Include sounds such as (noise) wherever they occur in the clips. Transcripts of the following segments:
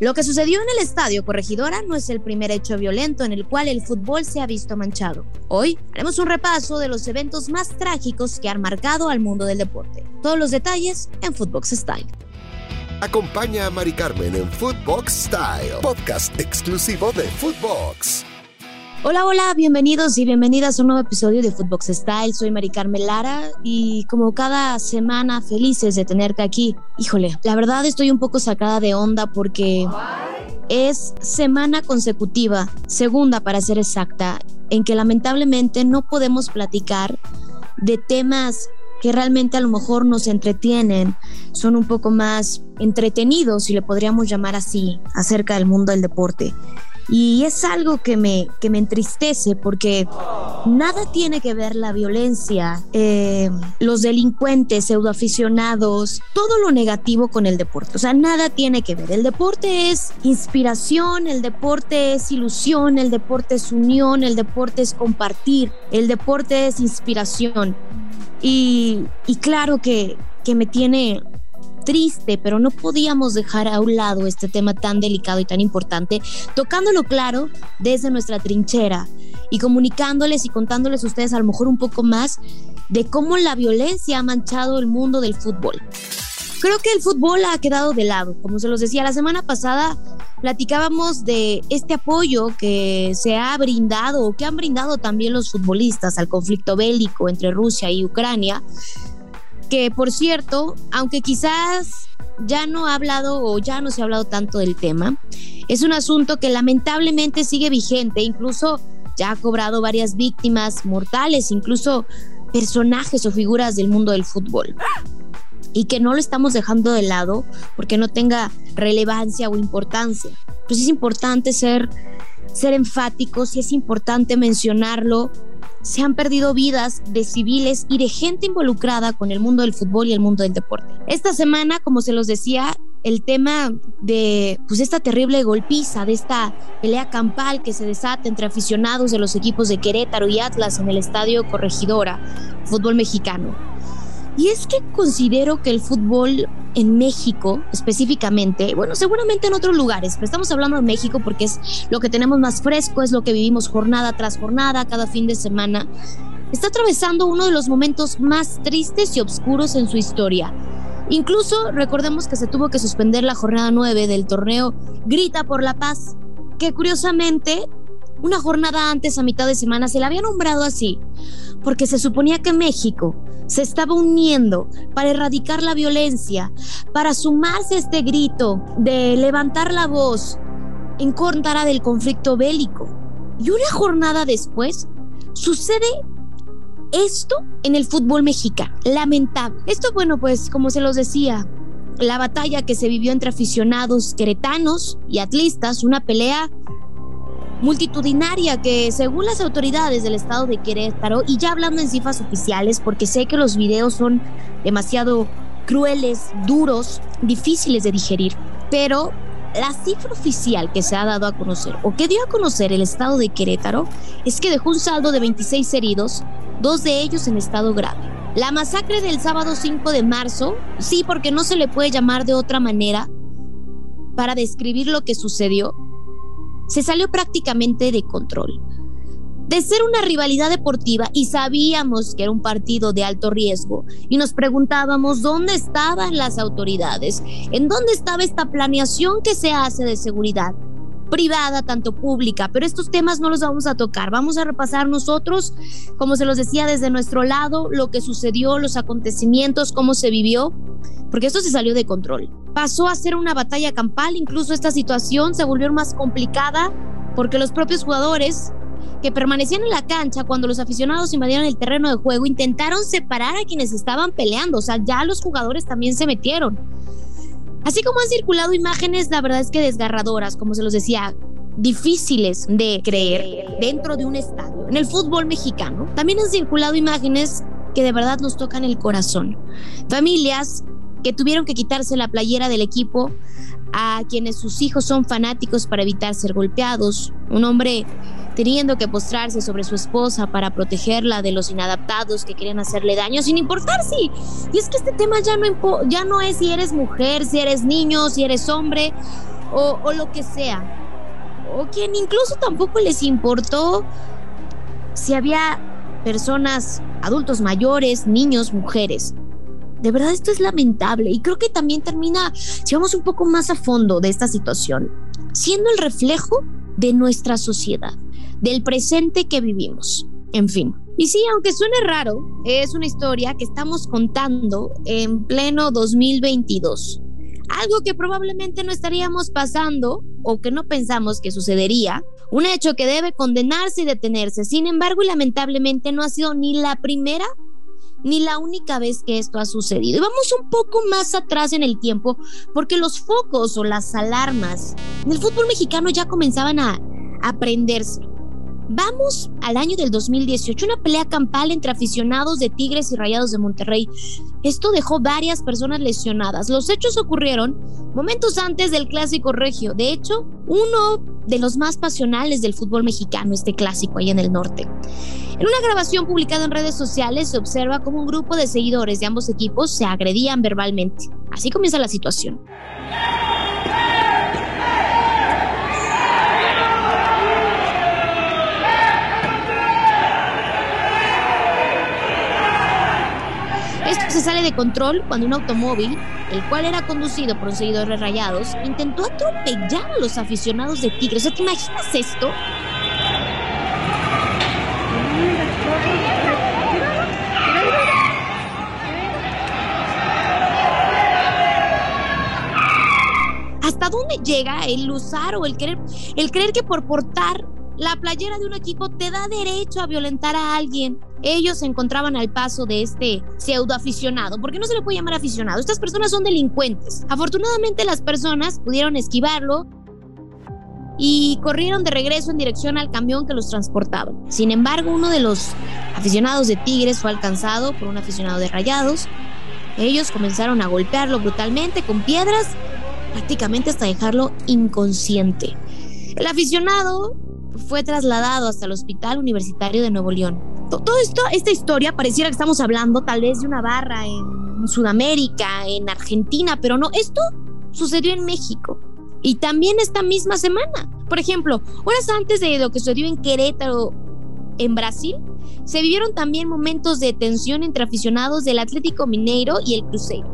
Lo que sucedió en el estadio Corregidora no es el primer hecho violento en el cual el fútbol se ha visto manchado. Hoy haremos un repaso de los eventos más trágicos que han marcado al mundo del deporte. Todos los detalles en Footbox Style. Acompaña a Mari Carmen en Footbox Style, podcast exclusivo de Footbox. Hola, hola, bienvenidos y bienvenidas a un nuevo episodio de Footbox Style. Soy Mari Carmen Lara y como cada semana felices de tenerte aquí. Híjole, la verdad estoy un poco sacada de onda porque es semana consecutiva, segunda para ser exacta, en que lamentablemente no podemos platicar de temas que realmente a lo mejor nos entretienen, son un poco más entretenidos, si le podríamos llamar así, acerca del mundo del deporte. Y es algo que me, que me entristece porque nada tiene que ver la violencia, eh, los delincuentes, pseudoaficionados, todo lo negativo con el deporte. O sea, nada tiene que ver. El deporte es inspiración, el deporte es ilusión, el deporte es unión, el deporte es compartir, el deporte es inspiración. Y, y claro que, que me tiene triste, pero no podíamos dejar a un lado este tema tan delicado y tan importante, tocándolo claro desde nuestra trinchera y comunicándoles y contándoles a ustedes a lo mejor un poco más de cómo la violencia ha manchado el mundo del fútbol. Creo que el fútbol ha quedado de lado. Como se los decía la semana pasada, platicábamos de este apoyo que se ha brindado o que han brindado también los futbolistas al conflicto bélico entre Rusia y Ucrania que por cierto, aunque quizás ya no ha hablado o ya no se ha hablado tanto del tema, es un asunto que lamentablemente sigue vigente, incluso ya ha cobrado varias víctimas mortales, incluso personajes o figuras del mundo del fútbol. Y que no lo estamos dejando de lado porque no tenga relevancia o importancia. Pues es importante ser, ser enfáticos y es importante mencionarlo se han perdido vidas de civiles y de gente involucrada con el mundo del fútbol y el mundo del deporte. Esta semana, como se los decía, el tema de pues esta terrible golpiza, de esta pelea campal que se desata entre aficionados de los equipos de Querétaro y Atlas en el estadio Corregidora, fútbol mexicano. Y es que considero que el fútbol en México específicamente, bueno, seguramente en otros lugares, pero estamos hablando de México porque es lo que tenemos más fresco, es lo que vivimos jornada tras jornada, cada fin de semana, está atravesando uno de los momentos más tristes y oscuros en su historia. Incluso recordemos que se tuvo que suspender la jornada 9 del torneo Grita por la Paz, que curiosamente una jornada antes, a mitad de semana, se la había nombrado así, porque se suponía que México se estaba uniendo para erradicar la violencia, para sumarse a este grito de levantar la voz en contra del conflicto bélico. Y una jornada después sucede esto en el fútbol mexicano. Lamentable. Esto, bueno, pues como se los decía, la batalla que se vivió entre aficionados queretanos y atlistas, una pelea multitudinaria que según las autoridades del estado de Querétaro, y ya hablando en cifras oficiales, porque sé que los videos son demasiado crueles, duros, difíciles de digerir, pero la cifra oficial que se ha dado a conocer o que dio a conocer el estado de Querétaro es que dejó un saldo de 26 heridos, dos de ellos en estado grave. La masacre del sábado 5 de marzo, sí, porque no se le puede llamar de otra manera para describir lo que sucedió, se salió prácticamente de control. De ser una rivalidad deportiva y sabíamos que era un partido de alto riesgo y nos preguntábamos dónde estaban las autoridades, en dónde estaba esta planeación que se hace de seguridad privada, tanto pública, pero estos temas no los vamos a tocar. Vamos a repasar nosotros, como se los decía desde nuestro lado, lo que sucedió, los acontecimientos, cómo se vivió, porque esto se salió de control pasó a ser una batalla campal, incluso esta situación se volvió más complicada porque los propios jugadores que permanecían en la cancha cuando los aficionados invadieron el terreno de juego intentaron separar a quienes estaban peleando, o sea, ya los jugadores también se metieron. Así como han circulado imágenes, la verdad es que desgarradoras, como se los decía, difíciles de creer dentro de un estadio. En el fútbol mexicano también han circulado imágenes que de verdad nos tocan el corazón. Familias que tuvieron que quitarse la playera del equipo a quienes sus hijos son fanáticos para evitar ser golpeados, un hombre teniendo que postrarse sobre su esposa para protegerla de los inadaptados que querían hacerle daño, sin importar si. Y es que este tema ya no, ya no es si eres mujer, si eres niño, si eres hombre. o, o lo que sea. O quien incluso tampoco les importó si había personas, adultos mayores, niños, mujeres. De verdad esto es lamentable y creo que también termina, si vamos un poco más a fondo de esta situación, siendo el reflejo de nuestra sociedad, del presente que vivimos. En fin. Y sí, aunque suene raro, es una historia que estamos contando en pleno 2022. Algo que probablemente no estaríamos pasando o que no pensamos que sucedería. Un hecho que debe condenarse y detenerse. Sin embargo, y lamentablemente no ha sido ni la primera ni la única vez que esto ha sucedido. Y vamos un poco más atrás en el tiempo porque los focos o las alarmas en el fútbol mexicano ya comenzaban a, a prenderse. Vamos al año del 2018, una pelea campal entre aficionados de Tigres y Rayados de Monterrey. Esto dejó varias personas lesionadas. Los hechos ocurrieron momentos antes del clásico regio. De hecho, uno de los más pasionales del fútbol mexicano, este clásico ahí en el norte. En una grabación publicada en redes sociales se observa cómo un grupo de seguidores de ambos equipos se agredían verbalmente. Así comienza la situación. se sale de control cuando un automóvil, el cual era conducido por un seguidor de Rayados, intentó atropellar a los aficionados de Tigres. ¿te imaginas esto? ¿Hasta dónde llega el usar o el querer, el creer que por portar la playera de un equipo te da derecho a violentar a alguien. Ellos se encontraban al paso de este pseudo aficionado, porque no se le puede llamar aficionado. Estas personas son delincuentes. Afortunadamente las personas pudieron esquivarlo y corrieron de regreso en dirección al camión que los transportaba. Sin embargo, uno de los aficionados de Tigres fue alcanzado por un aficionado de Rayados. Ellos comenzaron a golpearlo brutalmente con piedras, prácticamente hasta dejarlo inconsciente. El aficionado fue trasladado hasta el Hospital Universitario de Nuevo León. Todo esto, esta historia pareciera que estamos hablando tal vez de una barra en Sudamérica, en Argentina, pero no, esto sucedió en México y también esta misma semana. Por ejemplo, horas antes de lo que sucedió en Querétaro, en Brasil, se vivieron también momentos de tensión entre aficionados del Atlético Mineiro y el Cruzeiro.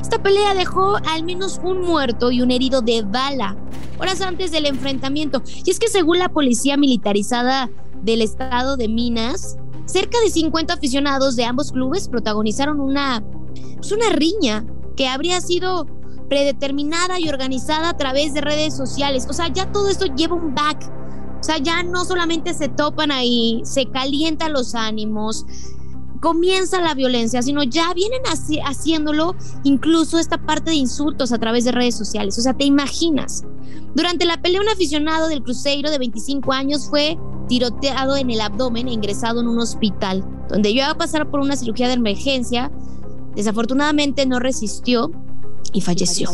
Esta pelea dejó al menos un muerto y un herido de bala horas antes del enfrentamiento. Y es que según la policía militarizada del estado de Minas, cerca de 50 aficionados de ambos clubes protagonizaron una, pues una riña que habría sido predeterminada y organizada a través de redes sociales. O sea, ya todo esto lleva un back. O sea, ya no solamente se topan ahí, se calientan los ánimos, comienza la violencia, sino ya vienen haciéndolo incluso esta parte de insultos a través de redes sociales. O sea, te imaginas. Durante la pelea, un aficionado del Cruzeiro de 25 años fue tiroteado en el abdomen e ingresado en un hospital, donde iba a pasar por una cirugía de emergencia. Desafortunadamente no resistió y falleció.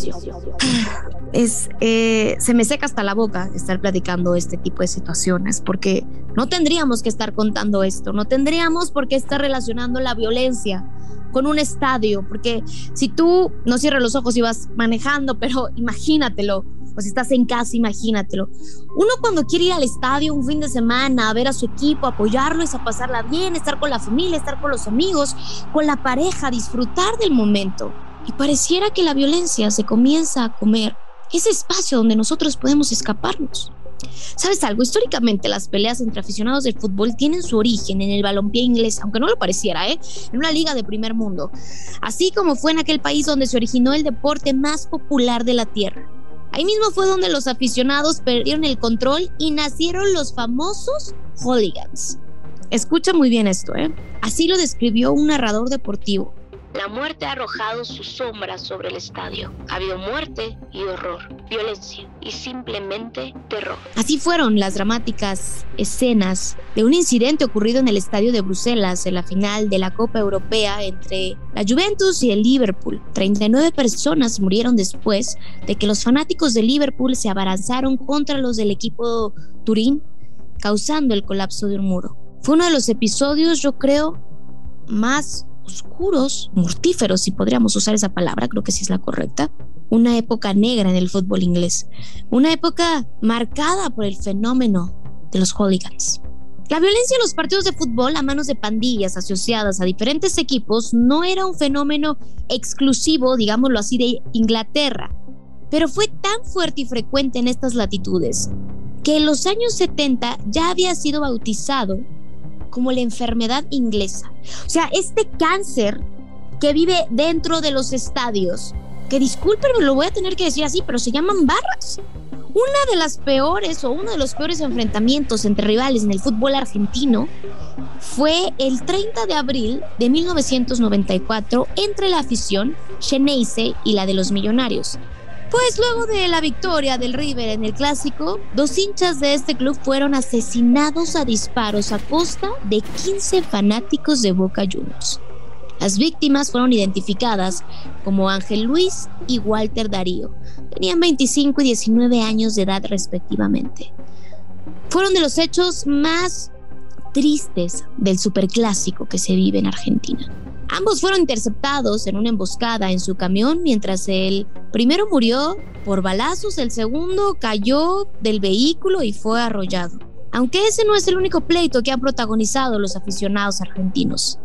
Es, eh, se me seca hasta la boca estar platicando este tipo de situaciones porque no tendríamos que estar contando esto, no tendríamos por qué estar relacionando la violencia con un estadio, porque si tú no cierras los ojos y vas manejando, pero (laughs) imagínatelo, o si estás en casa, imagínatelo. Uno cuando quiere ir al estadio un fin de semana a ver a su equipo, apoyarlo, es a pasarla bien, estar con la familia, estar con los amigos, con la pareja, disfrutar del momento. Y pareciera que la violencia se comienza a comer ese espacio donde nosotros podemos escaparnos. ¿Sabes algo? Históricamente las peleas entre aficionados del fútbol tienen su origen en el balompié inglés, aunque no lo pareciera, ¿eh? En una liga de primer mundo. Así como fue en aquel país donde se originó el deporte más popular de la tierra. Ahí mismo fue donde los aficionados perdieron el control y nacieron los famosos hooligans. Escucha muy bien esto, ¿eh? Así lo describió un narrador deportivo. La muerte ha arrojado su sombra sobre el estadio. Ha habido muerte y horror, violencia y simplemente terror. Así fueron las dramáticas escenas de un incidente ocurrido en el estadio de Bruselas en la final de la Copa Europea entre la Juventus y el Liverpool. 39 personas murieron después de que los fanáticos de Liverpool se abalanzaron contra los del equipo Turín, causando el colapso de un muro. Fue uno de los episodios, yo creo, más oscuros, mortíferos, si podríamos usar esa palabra, creo que sí es la correcta, una época negra en el fútbol inglés, una época marcada por el fenómeno de los hooligans. La violencia en los partidos de fútbol a manos de pandillas asociadas a diferentes equipos no era un fenómeno exclusivo, digámoslo así, de Inglaterra, pero fue tan fuerte y frecuente en estas latitudes que en los años 70 ya había sido bautizado como la enfermedad inglesa. O sea, este cáncer que vive dentro de los estadios, que discúlpenme, lo voy a tener que decir así, pero se llaman barras. Una de las peores o uno de los peores enfrentamientos entre rivales en el fútbol argentino fue el 30 de abril de 1994 entre la afición Xeneize y la de los Millonarios. Pues luego de la victoria del River en el clásico, dos hinchas de este club fueron asesinados a disparos a costa de 15 fanáticos de Boca Juniors. Las víctimas fueron identificadas como Ángel Luis y Walter Darío. Tenían 25 y 19 años de edad respectivamente. Fueron de los hechos más tristes del superclásico que se vive en Argentina. Ambos fueron interceptados en una emboscada en su camión mientras el primero murió por balazos, el segundo cayó del vehículo y fue arrollado. Aunque ese no es el único pleito que han protagonizado los aficionados argentinos.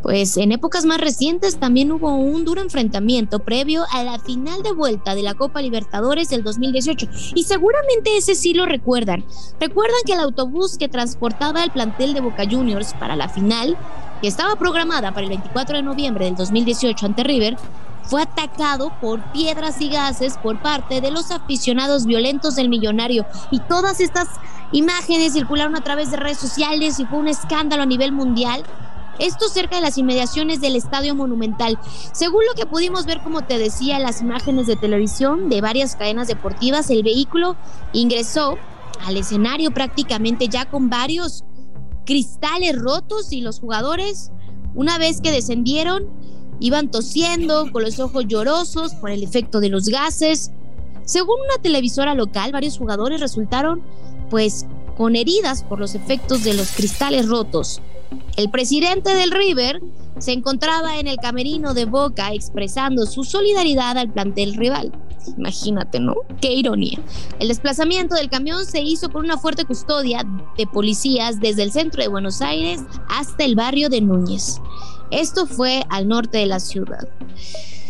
Pues en épocas más recientes también hubo un duro enfrentamiento previo a la final de vuelta de la Copa Libertadores del 2018 y seguramente ese sí lo recuerdan. Recuerdan que el autobús que transportaba el plantel de Boca Juniors para la final que estaba programada para el 24 de noviembre del 2018 ante River, fue atacado por piedras y gases por parte de los aficionados violentos del millonario. Y todas estas imágenes circularon a través de redes sociales y fue un escándalo a nivel mundial. Esto cerca de las inmediaciones del Estadio Monumental. Según lo que pudimos ver, como te decía, las imágenes de televisión de varias cadenas deportivas, el vehículo ingresó al escenario prácticamente ya con varios cristales rotos y los jugadores, una vez que descendieron, iban tosiendo, con los ojos llorosos por el efecto de los gases. Según una televisora local, varios jugadores resultaron pues con heridas por los efectos de los cristales rotos. El presidente del River se encontraba en el camerino de Boca expresando su solidaridad al plantel rival. Imagínate, ¿no? Qué ironía. El desplazamiento del camión se hizo con una fuerte custodia de policías desde el centro de Buenos Aires hasta el barrio de Núñez. Esto fue al norte de la ciudad.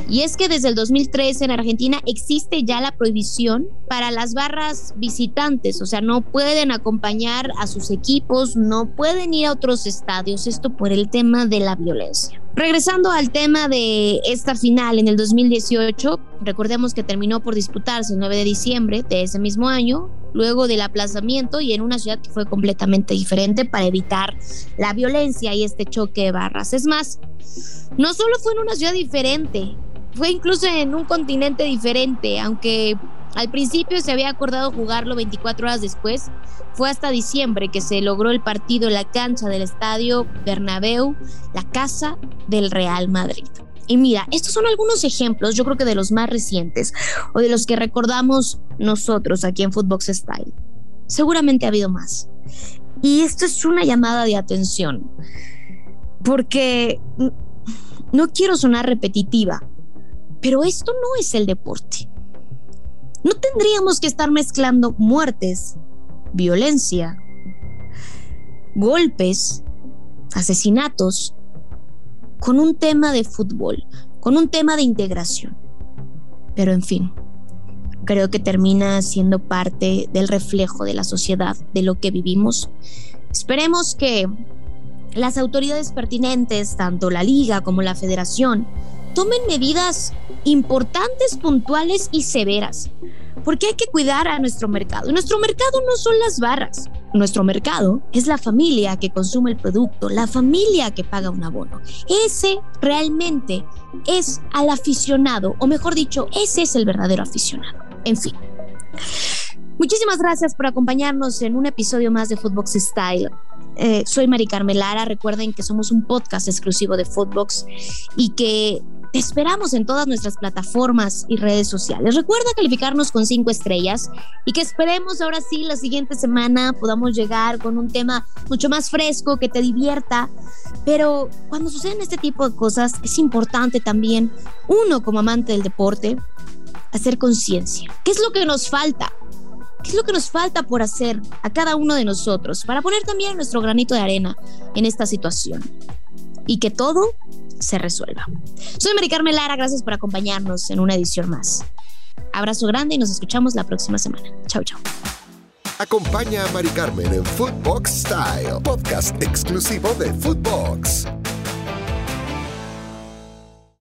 Y es que desde el 2013 en Argentina existe ya la prohibición para las barras visitantes, o sea, no pueden acompañar a sus equipos, no pueden ir a otros estadios, esto por el tema de la violencia. Regresando al tema de esta final en el 2018, recordemos que terminó por disputarse el 9 de diciembre de ese mismo año, luego del aplazamiento y en una ciudad que fue completamente diferente para evitar la violencia y este choque de barras. Es más, no solo fue en una ciudad diferente, fue incluso en un continente diferente, aunque al principio se había acordado jugarlo 24 horas después. Fue hasta diciembre que se logró el partido en la cancha del estadio Bernabéu, la casa del Real Madrid. Y mira, estos son algunos ejemplos, yo creo que de los más recientes o de los que recordamos nosotros aquí en Footbox Style. Seguramente ha habido más. Y esto es una llamada de atención, porque no quiero sonar repetitiva, pero esto no es el deporte. No tendríamos que estar mezclando muertes, violencia, golpes, asesinatos con un tema de fútbol, con un tema de integración. Pero en fin, creo que termina siendo parte del reflejo de la sociedad, de lo que vivimos. Esperemos que las autoridades pertinentes, tanto la liga como la federación, tomen medidas importantes, puntuales y severas, porque hay que cuidar a nuestro mercado. nuestro mercado no son las barras, nuestro mercado es la familia que consume el producto, la familia que paga un abono. Ese realmente es al aficionado, o mejor dicho, ese es el verdadero aficionado. En fin. Muchísimas gracias por acompañarnos en un episodio más de Footbox Style. Eh, soy Mari Carmelara. Recuerden que somos un podcast exclusivo de Footbox y que te esperamos en todas nuestras plataformas y redes sociales. Recuerda calificarnos con cinco estrellas y que esperemos ahora sí la siguiente semana podamos llegar con un tema mucho más fresco, que te divierta. Pero cuando suceden este tipo de cosas es importante también, uno como amante del deporte, hacer conciencia. ¿Qué es lo que nos falta? ¿Qué es lo que nos falta por hacer a cada uno de nosotros para poner también nuestro granito de arena en esta situación? Y que todo se resuelva. Soy Mari Carmen Lara, gracias por acompañarnos en una edición más. Abrazo grande y nos escuchamos la próxima semana. Chau, chau. Acompaña a Mari Carmen en Footbox Style, podcast exclusivo de Footbox.